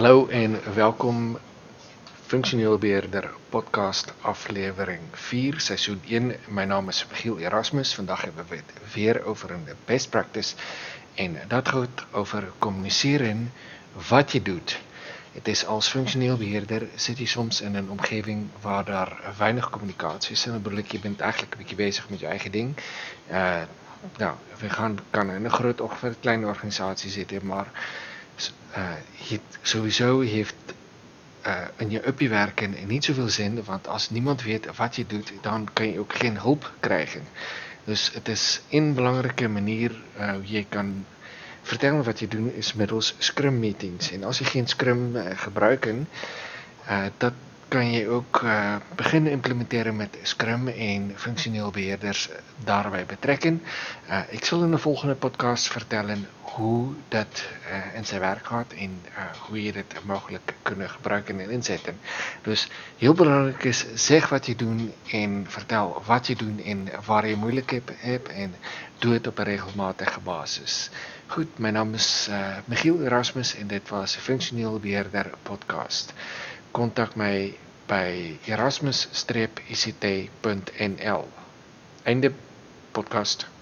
Hallo en welkom Funksioneel Beheerder podcast aflewering 4 seisoen 1. My naam is Michiel Erasmus. Vandag hebben we het weer over een best practice en dat gaat over communiceren wat je doet. Het is als functioneel beheerder zit je soms in een omgeving waar daar weinig communicatie is. En dan bedoel ik, je bent eigenlijk een beetje bezig met je eigen ding. Uh, nou, we gaan, in een groot of een kleine organisatie zitten, maar uh, je, sowieso heeft in je uppie werken niet zoveel zin, want als niemand weet wat je doet, dan kan je ook geen hulp krijgen. Dus het is een belangrijke manier uh, hoe je kan vertellen wat je doet, is middels Scrum meetings. En als je geen Scrum uh, gebruiken, dat kan je ook uh, beginnen implementeren met Scrum en functioneel beheerders daarbij betrekken. Ik zal in de volgende podcast vertellen hoe dat in zijn werk gaat en hoe je dit mogelijk kunnen gebruiken en inzetten. Dus heel belangrijk is, zeg wat je doet en vertel wat je doet en waar je moeilijkheid hebt en doe het op een regelmatige basis. Goed, mijn naam is Michiel Erasmus en dit was Functioneel Beheerder podcast. kontak my by erasmus-ict.nl. Einde podcast.